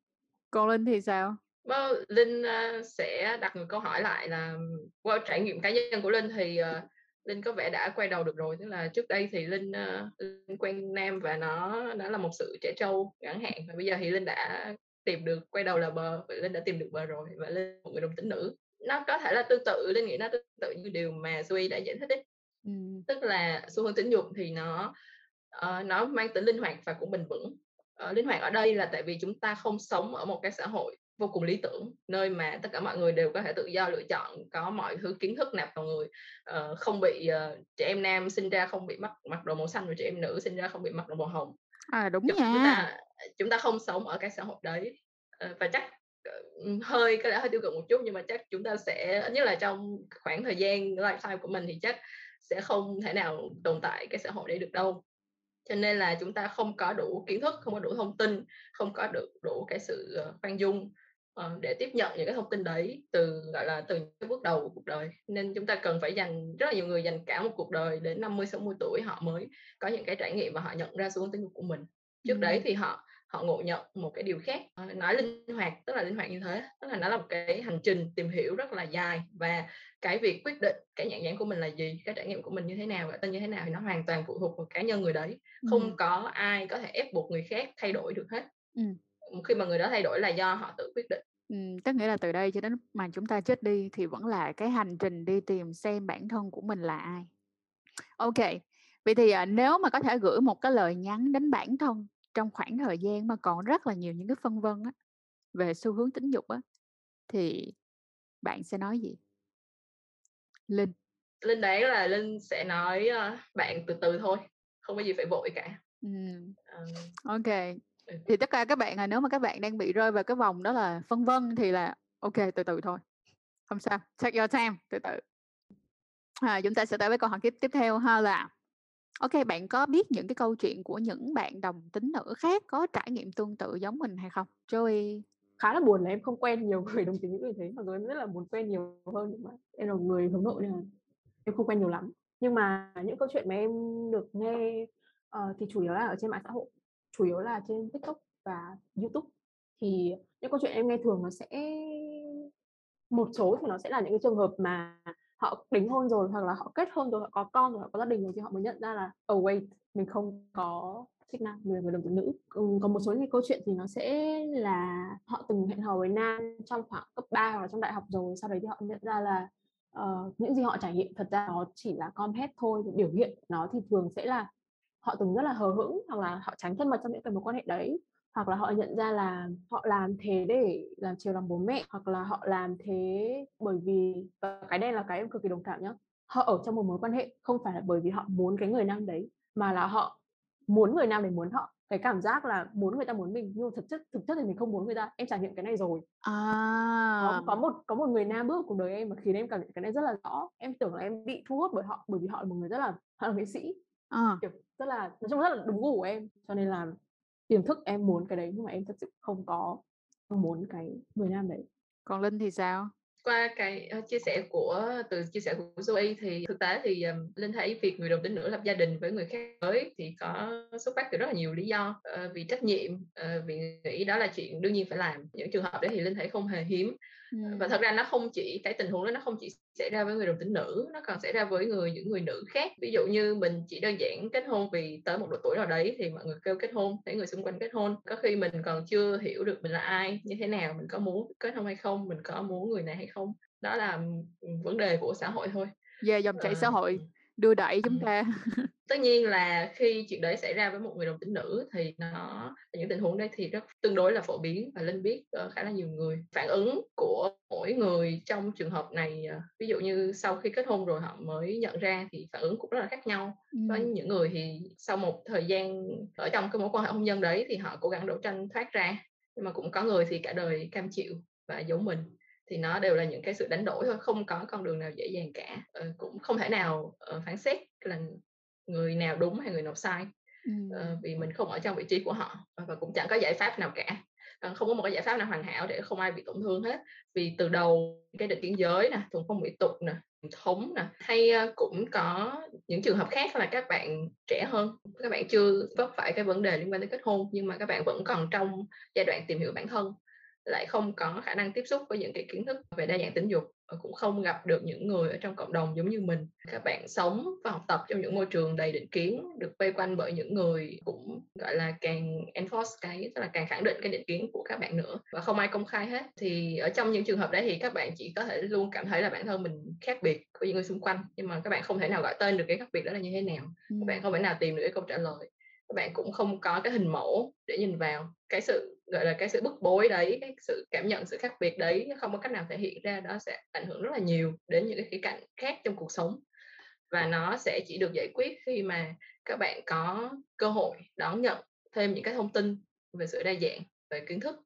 Còn linh thì sao? Well, linh uh, sẽ đặt một câu hỏi lại là qua trải nghiệm cá nhân của linh thì uh, linh có vẻ đã quay đầu được rồi. Tức là trước đây thì linh, uh, linh quen nam và nó nó là một sự trẻ trâu ngắn hạn. Và bây giờ thì linh đã tìm được quay đầu là bờ và linh đã tìm được bờ rồi và linh một người đồng tính nữ nó có thể là tương tự linh nghĩ nó tương tự như điều mà Duy đã giải thích đấy ừ. tức là xu hướng tính dục thì nó uh, nó mang tính linh hoạt và cũng bền vững. Uh, linh hoạt ở đây là tại vì chúng ta không sống ở một cái xã hội vô cùng lý tưởng nơi mà tất cả mọi người đều có thể tự do lựa chọn có mọi thứ kiến thức nạp vào người. Uh, không bị uh, trẻ em nam sinh ra không bị mắc mặc đồ màu xanh và trẻ em nữ sinh ra không bị mặc đồ màu hồng. À đúng chúng, nha. chúng ta chúng ta không sống ở cái xã hội đấy. Uh, và chắc hơi có lẽ hơi tiêu cực một chút nhưng mà chắc chúng ta sẽ nhất là trong khoảng thời gian lifetime của mình thì chắc sẽ không thể nào tồn tại cái xã hội đấy được đâu. Cho nên là chúng ta không có đủ kiến thức không có đủ thông tin không có được đủ cái sự khoan dung uh, để tiếp nhận những cái thông tin đấy từ gọi là từ những bước đầu của cuộc đời. Nên chúng ta cần phải dành rất là nhiều người dành cả một cuộc đời đến 50 60 tuổi họ mới có những cái trải nghiệm và họ nhận ra tính dục của mình. Trước ừ. đấy thì họ họ ngộ nhận một cái điều khác nói linh hoạt tức là linh hoạt như thế tức là nó là một cái hành trình tìm hiểu rất là dài và cái việc quyết định cái nhận dạng của mình là gì cái trải nghiệm của mình như thế nào và tên như thế nào thì nó hoàn toàn phụ thuộc vào cá nhân người đấy không ừ. có ai có thể ép buộc người khác thay đổi được hết ừ. khi mà người đó thay đổi là do họ tự quyết định Ừ, tức nghĩa là từ đây cho đến mà chúng ta chết đi thì vẫn là cái hành trình đi tìm xem bản thân của mình là ai. Ok, vậy thì à, nếu mà có thể gửi một cái lời nhắn đến bản thân trong khoảng thời gian mà còn rất là nhiều những cái phân vân á về xu hướng tính dục á thì bạn sẽ nói gì? Linh. Linh đấy là linh sẽ nói uh, bạn từ từ thôi không có gì phải vội cả. Ừ. um, ok. Ừ. thì tất cả các bạn là nếu mà các bạn đang bị rơi vào cái vòng đó là phân vân thì là ok từ từ thôi không sao take your time từ từ. À, chúng ta sẽ tới với câu hỏi tiếp tiếp theo ha là Ok, bạn có biết những cái câu chuyện của những bạn đồng tính nữ khác có trải nghiệm tương tự giống mình hay không? Joey? khá là buồn là em không quen nhiều người đồng tính nữ như thế mặc dù em rất là muốn quen nhiều hơn nhưng mà em là người hướng nội nên là em không quen nhiều lắm nhưng mà những câu chuyện mà em được nghe uh, thì chủ yếu là ở trên mạng xã hội chủ yếu là trên tiktok và youtube thì những câu chuyện em nghe thường nó sẽ một số thì nó sẽ là những cái trường hợp mà họ đính hôn rồi hoặc là họ kết hôn rồi họ có con rồi họ có gia đình rồi thì họ mới nhận ra là oh wait mình không có chức năng người người đồng tính nữ. Còn một số những câu chuyện thì nó sẽ là họ từng hẹn hò với nam trong khoảng cấp 3 hoặc là trong đại học rồi sau đấy thì họ nhận ra là uh, những gì họ trải nghiệm thật ra nó chỉ là com hết thôi biểu hiện nó thì thường sẽ là họ từng rất là hờ hững hoặc là họ tránh thân mật trong những cái mối quan hệ đấy hoặc là họ nhận ra là họ làm thế để làm chiều lòng bố mẹ hoặc là họ làm thế bởi vì và cái đây là cái em cực kỳ đồng cảm nhá. Họ ở trong một mối quan hệ không phải là bởi vì họ muốn cái người nam đấy mà là họ muốn người nam để muốn họ. Cái cảm giác là muốn người ta muốn mình nhưng thực chất thực chất thì mình không muốn người ta. Em trải nghiệm cái này rồi. À. có, có một có một người nam bước vào cuộc đời em mà khiến em cảm nhận cái này rất là rõ. Em tưởng là em bị thu hút bởi họ bởi vì họ là một người rất là họ là nghệ sĩ. À. kiểu rất là nói chung rất là đúng gu của em. Cho nên là tiềm thức em muốn cái đấy nhưng mà em thật sự không có không muốn cái người nam đấy. Còn linh thì sao? Qua cái uh, chia sẻ của từ chia sẻ của Zoe thì thực tế thì um, linh thấy việc người đồng tính nữ lập gia đình với người khác giới thì có xuất phát từ rất là nhiều lý do uh, vì trách nhiệm uh, vì nghĩ đó là chuyện đương nhiên phải làm. Những trường hợp đấy thì linh thấy không hề hiếm và thật ra nó không chỉ cái tình huống đó nó không chỉ xảy ra với người đồng tính nữ nó còn xảy ra với người những người nữ khác. Ví dụ như mình chỉ đơn giản kết hôn vì tới một độ tuổi nào đấy thì mọi người kêu kết hôn thấy người xung quanh kết hôn. Có khi mình còn chưa hiểu được mình là ai như thế nào mình có muốn kết hôn hay không mình có muốn người này hay không. Đó là vấn đề của xã hội thôi. Về yeah, dòng chảy uh, xã hội đưa đẩy chúng ta. Tất nhiên là khi chuyện đấy xảy ra với một người đồng tính nữ thì nó những tình huống đấy thì rất tương đối là phổ biến và linh biết uh, khá là nhiều người. Phản ứng của mỗi người trong trường hợp này uh, ví dụ như sau khi kết hôn rồi họ mới nhận ra thì phản ứng cũng rất là khác nhau. Ừ. có những người thì sau một thời gian ở trong cái mối quan hệ hôn nhân đấy thì họ cố gắng đấu tranh thoát ra nhưng mà cũng có người thì cả đời cam chịu và giấu mình thì nó đều là những cái sự đánh đổi thôi không có con đường nào dễ dàng cả. Ờ, cũng không thể nào uh, phán xét là người nào đúng hay người nào sai ừ. uh, vì mình không ở trong vị trí của họ và cũng chẳng có giải pháp nào cả. Uh, không có một cái giải pháp nào hoàn hảo để không ai bị tổn thương hết. Vì từ đầu cái định kiến giới nè thuần phong mỹ tục nè thống nè hay cũng có những trường hợp khác là các bạn trẻ hơn. Các bạn chưa vấp phải cái vấn đề liên quan đến kết hôn nhưng mà các bạn vẫn còn trong giai đoạn tìm hiểu bản thân lại không có khả năng tiếp xúc với những cái kiến thức về đa dạng tính dục cũng không gặp được những người ở trong cộng đồng giống như mình. Các bạn sống và học tập trong những môi trường đầy định kiến được vây quanh bởi những người cũng gọi là càng enforce cái tức là càng khẳng định cái định kiến của các bạn nữa và không ai công khai hết. Thì ở trong những trường hợp đấy thì các bạn chỉ có thể luôn cảm thấy là bản thân mình khác biệt với những người xung quanh nhưng mà các bạn không thể nào gọi tên được cái khác biệt đó là như thế nào. Các bạn không thể nào tìm được cái câu trả lời. Các bạn cũng không có cái hình mẫu để nhìn vào. Cái sự gọi là cái sự bức bối đấy, cái sự cảm nhận sự khác biệt đấy không có cách nào thể hiện ra đó sẽ ảnh hưởng rất là nhiều đến những cái khía cạnh khác trong cuộc sống. Và nó sẽ chỉ được giải quyết khi mà các bạn có cơ hội đón nhận thêm những cái thông tin về sự đa dạng về kiến thức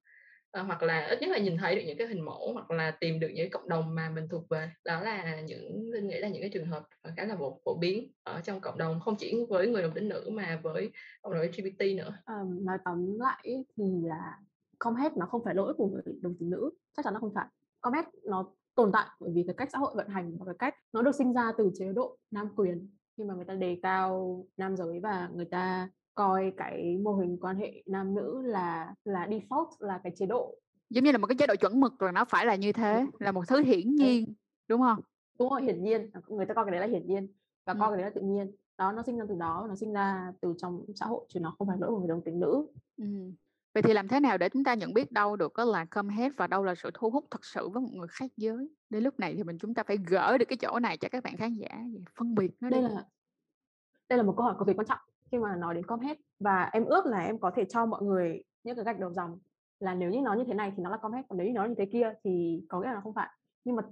à, hoặc là ít nhất là nhìn thấy được những cái hình mẫu hoặc là tìm được những cộng đồng mà mình thuộc về. Đó là những linh nghĩ là những cái trường hợp ờ, khá là phổ, phổ biến ở trong cộng đồng không chỉ với người đồng tính nữ mà với cộng đồng LGBT nữa. À, nói tóm lại thì là comhet nó không phải lỗi của người đồng tính nữ chắc chắn nó không phải. Comhet nó tồn tại bởi vì cái cách xã hội vận hành và cái cách nó được sinh ra từ chế độ nam quyền. Khi mà người ta đề cao nam giới và người ta coi cái mô hình quan hệ nam nữ là là default là cái chế độ. Giống như là một cái chế độ chuẩn mực rồi nó phải là như thế là một thứ hiển nhiên đúng không? Đúng rồi hiển nhiên. Người ta coi cái đấy là hiển nhiên và ừ. coi cái đấy là tự nhiên. Đó nó sinh ra từ đó nó sinh ra từ trong xã hội chứ nó không phải lỗi của người đồng tính nữ. Ừ. vậy thì làm thế nào để chúng ta nhận biết đâu được có là come head và đâu là sự thu hút thật sự với một người khác giới? Đến lúc này thì mình chúng ta phải gỡ được cái chỗ này cho các bạn khán giả phân biệt nó đây đi. là đây là một câu hỏi cực kỳ quan trọng khi mà nói đến comhead và em ước là em có thể cho mọi người những cái gạch đầu dòng là nếu như nó như thế này thì nó là comhead còn nếu như nó như thế kia thì có nghĩa là không phải. Nhưng mà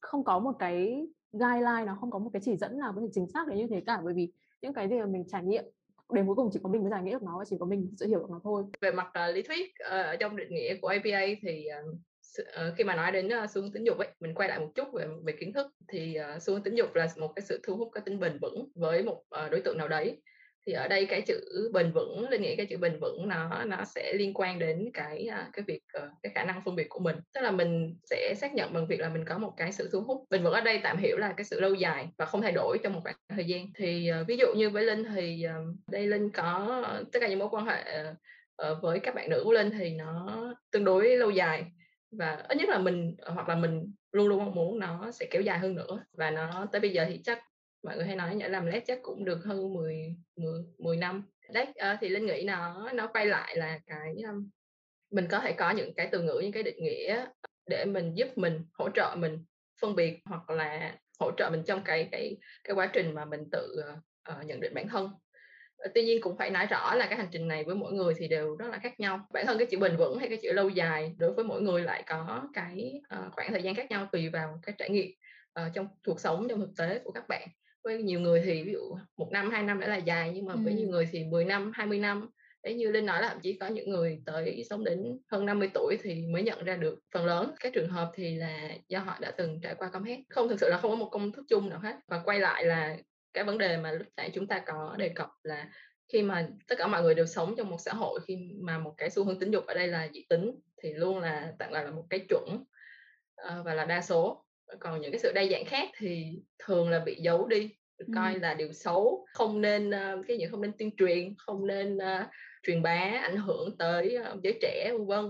không có một cái guideline nó không có một cái chỉ dẫn nào có thể chính xác để như thế cả. Bởi vì những cái gì mà mình trải nghiệm đến cuối cùng chỉ có mình mới giải nghĩa được nó và chỉ có mình sẽ hiểu được nó thôi. Về mặt uh, lý thuyết uh, ở trong định nghĩa của APA thì uh, khi mà nói đến uh, xu hướng tính dục ấy mình quay lại một chút về về kiến thức thì uh, xu hướng tính dục là một cái sự thu hút cái tính bền vững với một uh, đối tượng nào đấy thì ở đây cái chữ bền vững, linh nghĩ cái chữ bền vững nó nó sẽ liên quan đến cái à, cái việc ờ, cái khả năng phân biệt của mình. Tức là mình sẽ xác nhận bằng việc là mình có một cái sự thu hút. Bền vững ở đây tạm hiểu là cái sự lâu dài và không thay đổi trong một khoảng thời gian. Thì ờ, ví dụ như với linh thì ờ, đây linh có tất cả những mối quan hệ với các bạn nữ của linh thì nó tương đối lâu dài và ít nhất là mình hoặc là mình luôn luôn mong muốn nó sẽ kéo dài hơn nữa và nó tới bây giờ thì chắc mọi người hay nói nhảy làm led chắc cũng được hơn 10 10, 10 năm. Đấy uh, thì linh nghĩ nó nó quay lại là cái um, mình có thể có những cái từ ngữ những cái định nghĩa để mình giúp mình hỗ trợ mình phân biệt hoặc là hỗ trợ mình trong cái cái cái quá trình mà mình tự uh, nhận định bản thân. Tuy nhiên cũng phải nói rõ là cái hành trình này với mỗi người thì đều rất là khác nhau. Bản thân cái chữ bền vững hay cái chữ lâu dài đối với mỗi người lại có cái uh, khoảng thời gian khác nhau tùy vào cái trải nghiệm uh, trong cuộc sống trong thực tế của các bạn với nhiều người thì ví dụ một năm hai năm đã là dài nhưng mà với nhiều người thì 10 năm 20 năm. Đấy như linh nói là chí có những người tới sống đến hơn 50 tuổi thì mới nhận ra được phần lớn. Các trường hợp thì là do họ đã từng trải qua căm hét không thực sự là không có một công thức chung nào hết. Và quay lại là cái vấn đề mà lúc nãy chúng ta có đề cập là khi mà tất cả mọi người đều sống trong một xã hội khi mà một cái xu hướng tính dục ở đây là dị tính thì luôn là tạm gọi là một cái chuẩn uh, và là đa số còn những cái sự đa dạng khác thì thường là bị giấu đi được coi là điều xấu không nên uh, cái gì không nên tuyên truyền không nên uh, truyền bá ảnh hưởng tới uh, giới trẻ vân vân.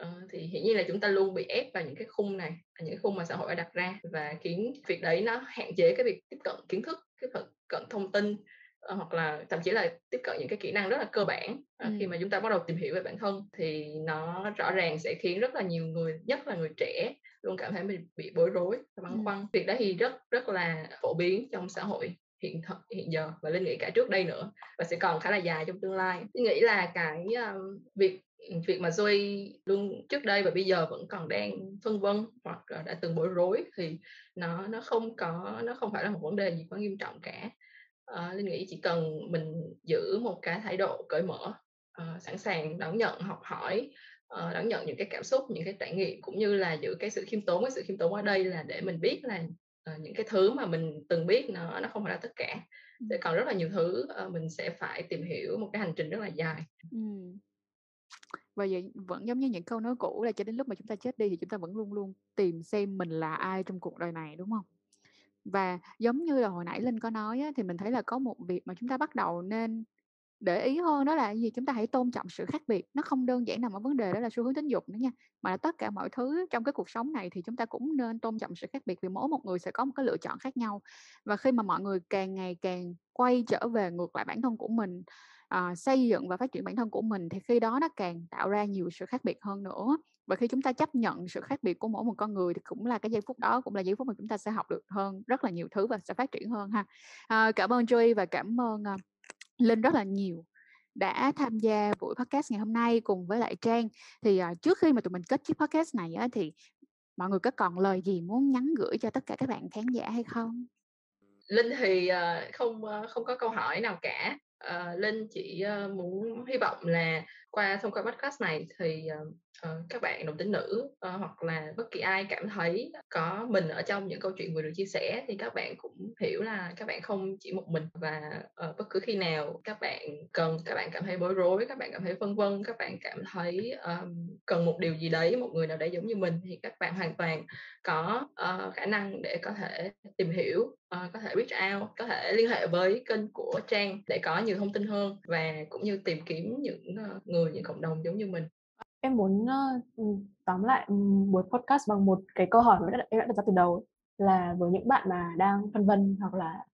Uh, thì hiển nhiên là chúng ta luôn bị ép vào những cái khung này những cái khung mà xã hội đã đặt ra và khiến việc đấy nó hạn chế cái việc tiếp cận kiến thức tiếp cận thông tin hoặc là thậm chí là tiếp cận những cái kỹ năng rất là cơ bản ừ. khi mà chúng ta bắt đầu tìm hiểu về bản thân thì nó rõ ràng sẽ khiến rất là nhiều người nhất là người trẻ luôn cảm thấy mình bị bối rối và băn khoăn. Việc đó thì rất rất là phổ biến trong xã hội hiện th- hiện giờ và linh nghĩ cả trước đây nữa và sẽ còn khá là dài trong tương lai. Linh nghĩ là cái um, việc việc mà Zoe luôn trước đây và bây giờ vẫn còn đang phân vân hoặc đã từng bối rối thì nó nó không có nó không phải là một vấn đề gì quá nghiêm trọng cả uh, linh nghĩ chỉ cần mình giữ một cái thái độ cởi mở uh, sẵn sàng đón nhận học hỏi uh, đón nhận những cái cảm xúc những cái trải nghiệm cũng như là giữ cái sự khiêm tốn cái sự khiêm tốn ở đây là để mình biết là uh, những cái thứ mà mình từng biết nó nó không phải là tất cả. Sẽ còn rất là nhiều thứ uh, mình sẽ phải tìm hiểu một cái hành trình rất là dài. Ừ. và vậy vẫn giống như những câu nói cũ là cho đến lúc mà chúng ta chết đi thì chúng ta vẫn luôn luôn tìm xem mình là ai trong cuộc đời này đúng không và giống như là hồi nãy linh có nói á, thì mình thấy là có một việc mà chúng ta bắt đầu nên để ý hơn đó là gì? Chúng ta hãy tôn trọng sự khác biệt nó không đơn giản nằm ở vấn đề đó là xu hướng tính dục nữa nha mà là tất cả mọi thứ trong cái cuộc sống này thì chúng ta cũng nên tôn trọng sự khác biệt vì mỗi một người sẽ có một cái lựa chọn khác nhau. Và khi mà mọi người càng ngày càng quay trở về ngược lại bản thân của mình uh, xây dựng và phát triển bản thân của mình thì khi đó nó càng tạo ra nhiều sự khác biệt hơn nữa và khi chúng ta chấp nhận sự khác biệt của mỗi một con người thì cũng là cái giây phút đó cũng là giây phút mà chúng ta sẽ học được hơn rất là nhiều thứ và sẽ phát triển hơn ha à, cảm ơn Joy và cảm ơn uh, Linh rất là nhiều đã tham gia buổi podcast ngày hôm nay cùng với lại Trang. Thì uh, trước khi mà tụi mình kết chiếc podcast này á, thì mọi người có còn lời gì muốn nhắn gửi cho tất cả các bạn khán giả hay không? Linh thì uh, không uh, không có câu hỏi nào cả. Uh, Linh chỉ uh, muốn hy vọng là qua thông qua podcast này thì uh, các bạn đồng tính nữ uh, hoặc là bất kỳ ai cảm thấy có mình ở trong những câu chuyện vừa được chia sẻ thì các bạn cũng hiểu là các bạn không chỉ một mình và uh, bất cứ khi nào các bạn cần các bạn cảm thấy bối rối các bạn cảm thấy vân vân các bạn cảm thấy um, cần một điều gì đấy một người nào đấy giống như mình thì các bạn hoàn toàn có uh, khả năng để có thể tìm hiểu uh, có thể reach out có thể liên hệ với kênh của trang để có nhiều thông tin hơn và cũng như tìm kiếm những uh, người những cộng đồng giống như mình. Em muốn uh, tóm lại buổi podcast bằng một cái câu hỏi mà em đã đặt ra từ đầu là với những bạn mà đang phân vân hoặc là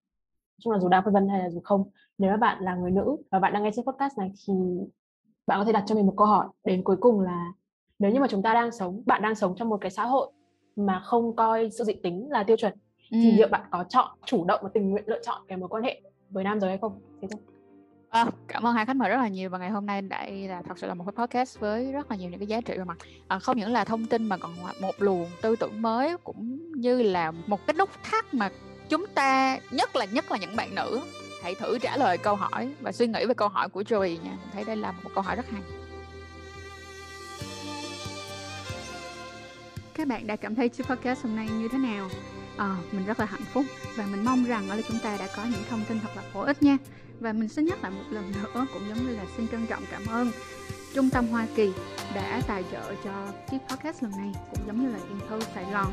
chung là dù đang phân vân hay là dù không nếu các bạn là người nữ và bạn đang nghe trên podcast này thì bạn có thể đặt cho mình một câu hỏi đến cuối cùng là nếu như mà chúng ta đang sống bạn đang sống trong một cái xã hội mà không coi sự dị tính là tiêu chuẩn ừ. thì liệu bạn có chọn chủ động và tình nguyện lựa chọn cái mối quan hệ với nam giới hay không? Thế thôi À, cảm ơn hai khách mời rất là nhiều và ngày hôm nay đây là thật sự là một cái podcast với rất là nhiều những cái giá trị về mặt à, không những là thông tin mà còn một luồng tư tưởng mới cũng như là một cái nút thắt mà chúng ta nhất là nhất là những bạn nữ hãy thử trả lời câu hỏi và suy nghĩ về câu hỏi của Joey nha. Mình thấy đây là một câu hỏi rất hay. Các bạn đã cảm thấy chiếc podcast hôm nay như thế nào? À, mình rất là hạnh phúc và mình mong rằng là chúng ta đã có những thông tin thật là bổ ích nha và mình xin nhắc lại một lần nữa cũng giống như là xin trân trọng cảm ơn Trung tâm Hoa Kỳ đã tài trợ cho chiếc podcast lần này cũng giống như là Info Sài Gòn.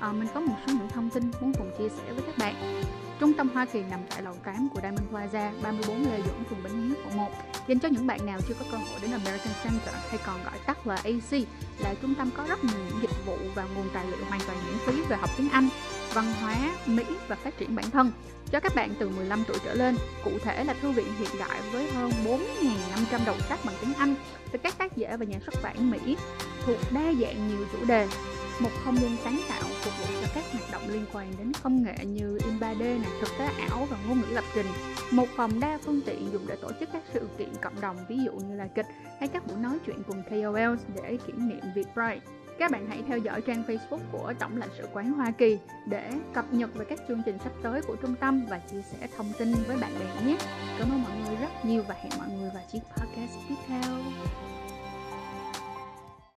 À, mình có một số những thông tin muốn cùng chia sẻ với các bạn. Trung tâm Hoa Kỳ nằm tại lầu 8 của Diamond Plaza, 34 Lê Duẩn, phường Bến Nghé, quận 1. Dành cho những bạn nào chưa có cơ hội đến American Center hay còn gọi tắt là AC, là trung tâm có rất nhiều những dịch vụ và nguồn tài liệu hoàn toàn miễn phí về học tiếng Anh, văn hóa, Mỹ và phát triển bản thân cho các bạn từ 15 tuổi trở lên. Cụ thể là thư viện hiện đại với hơn 4.500 đầu sách bằng tiếng Anh từ các tác giả và nhà xuất bản Mỹ thuộc đa dạng nhiều chủ đề một không gian sáng tạo phục vụ cho các hoạt động liên quan đến công nghệ như in 3D, này, thực tế ảo và ngôn ngữ lập trình. Một phòng đa phương tiện dùng để tổ chức các sự kiện cộng đồng ví dụ như là kịch hay các buổi nói chuyện cùng KOL để kỷ niệm Việt Pride. Các bạn hãy theo dõi trang Facebook của Tổng lãnh sự quán Hoa Kỳ để cập nhật về các chương trình sắp tới của trung tâm và chia sẻ thông tin với bạn bè nhé. Cảm ơn mọi người rất nhiều và hẹn mọi người vào chiếc podcast tiếp theo.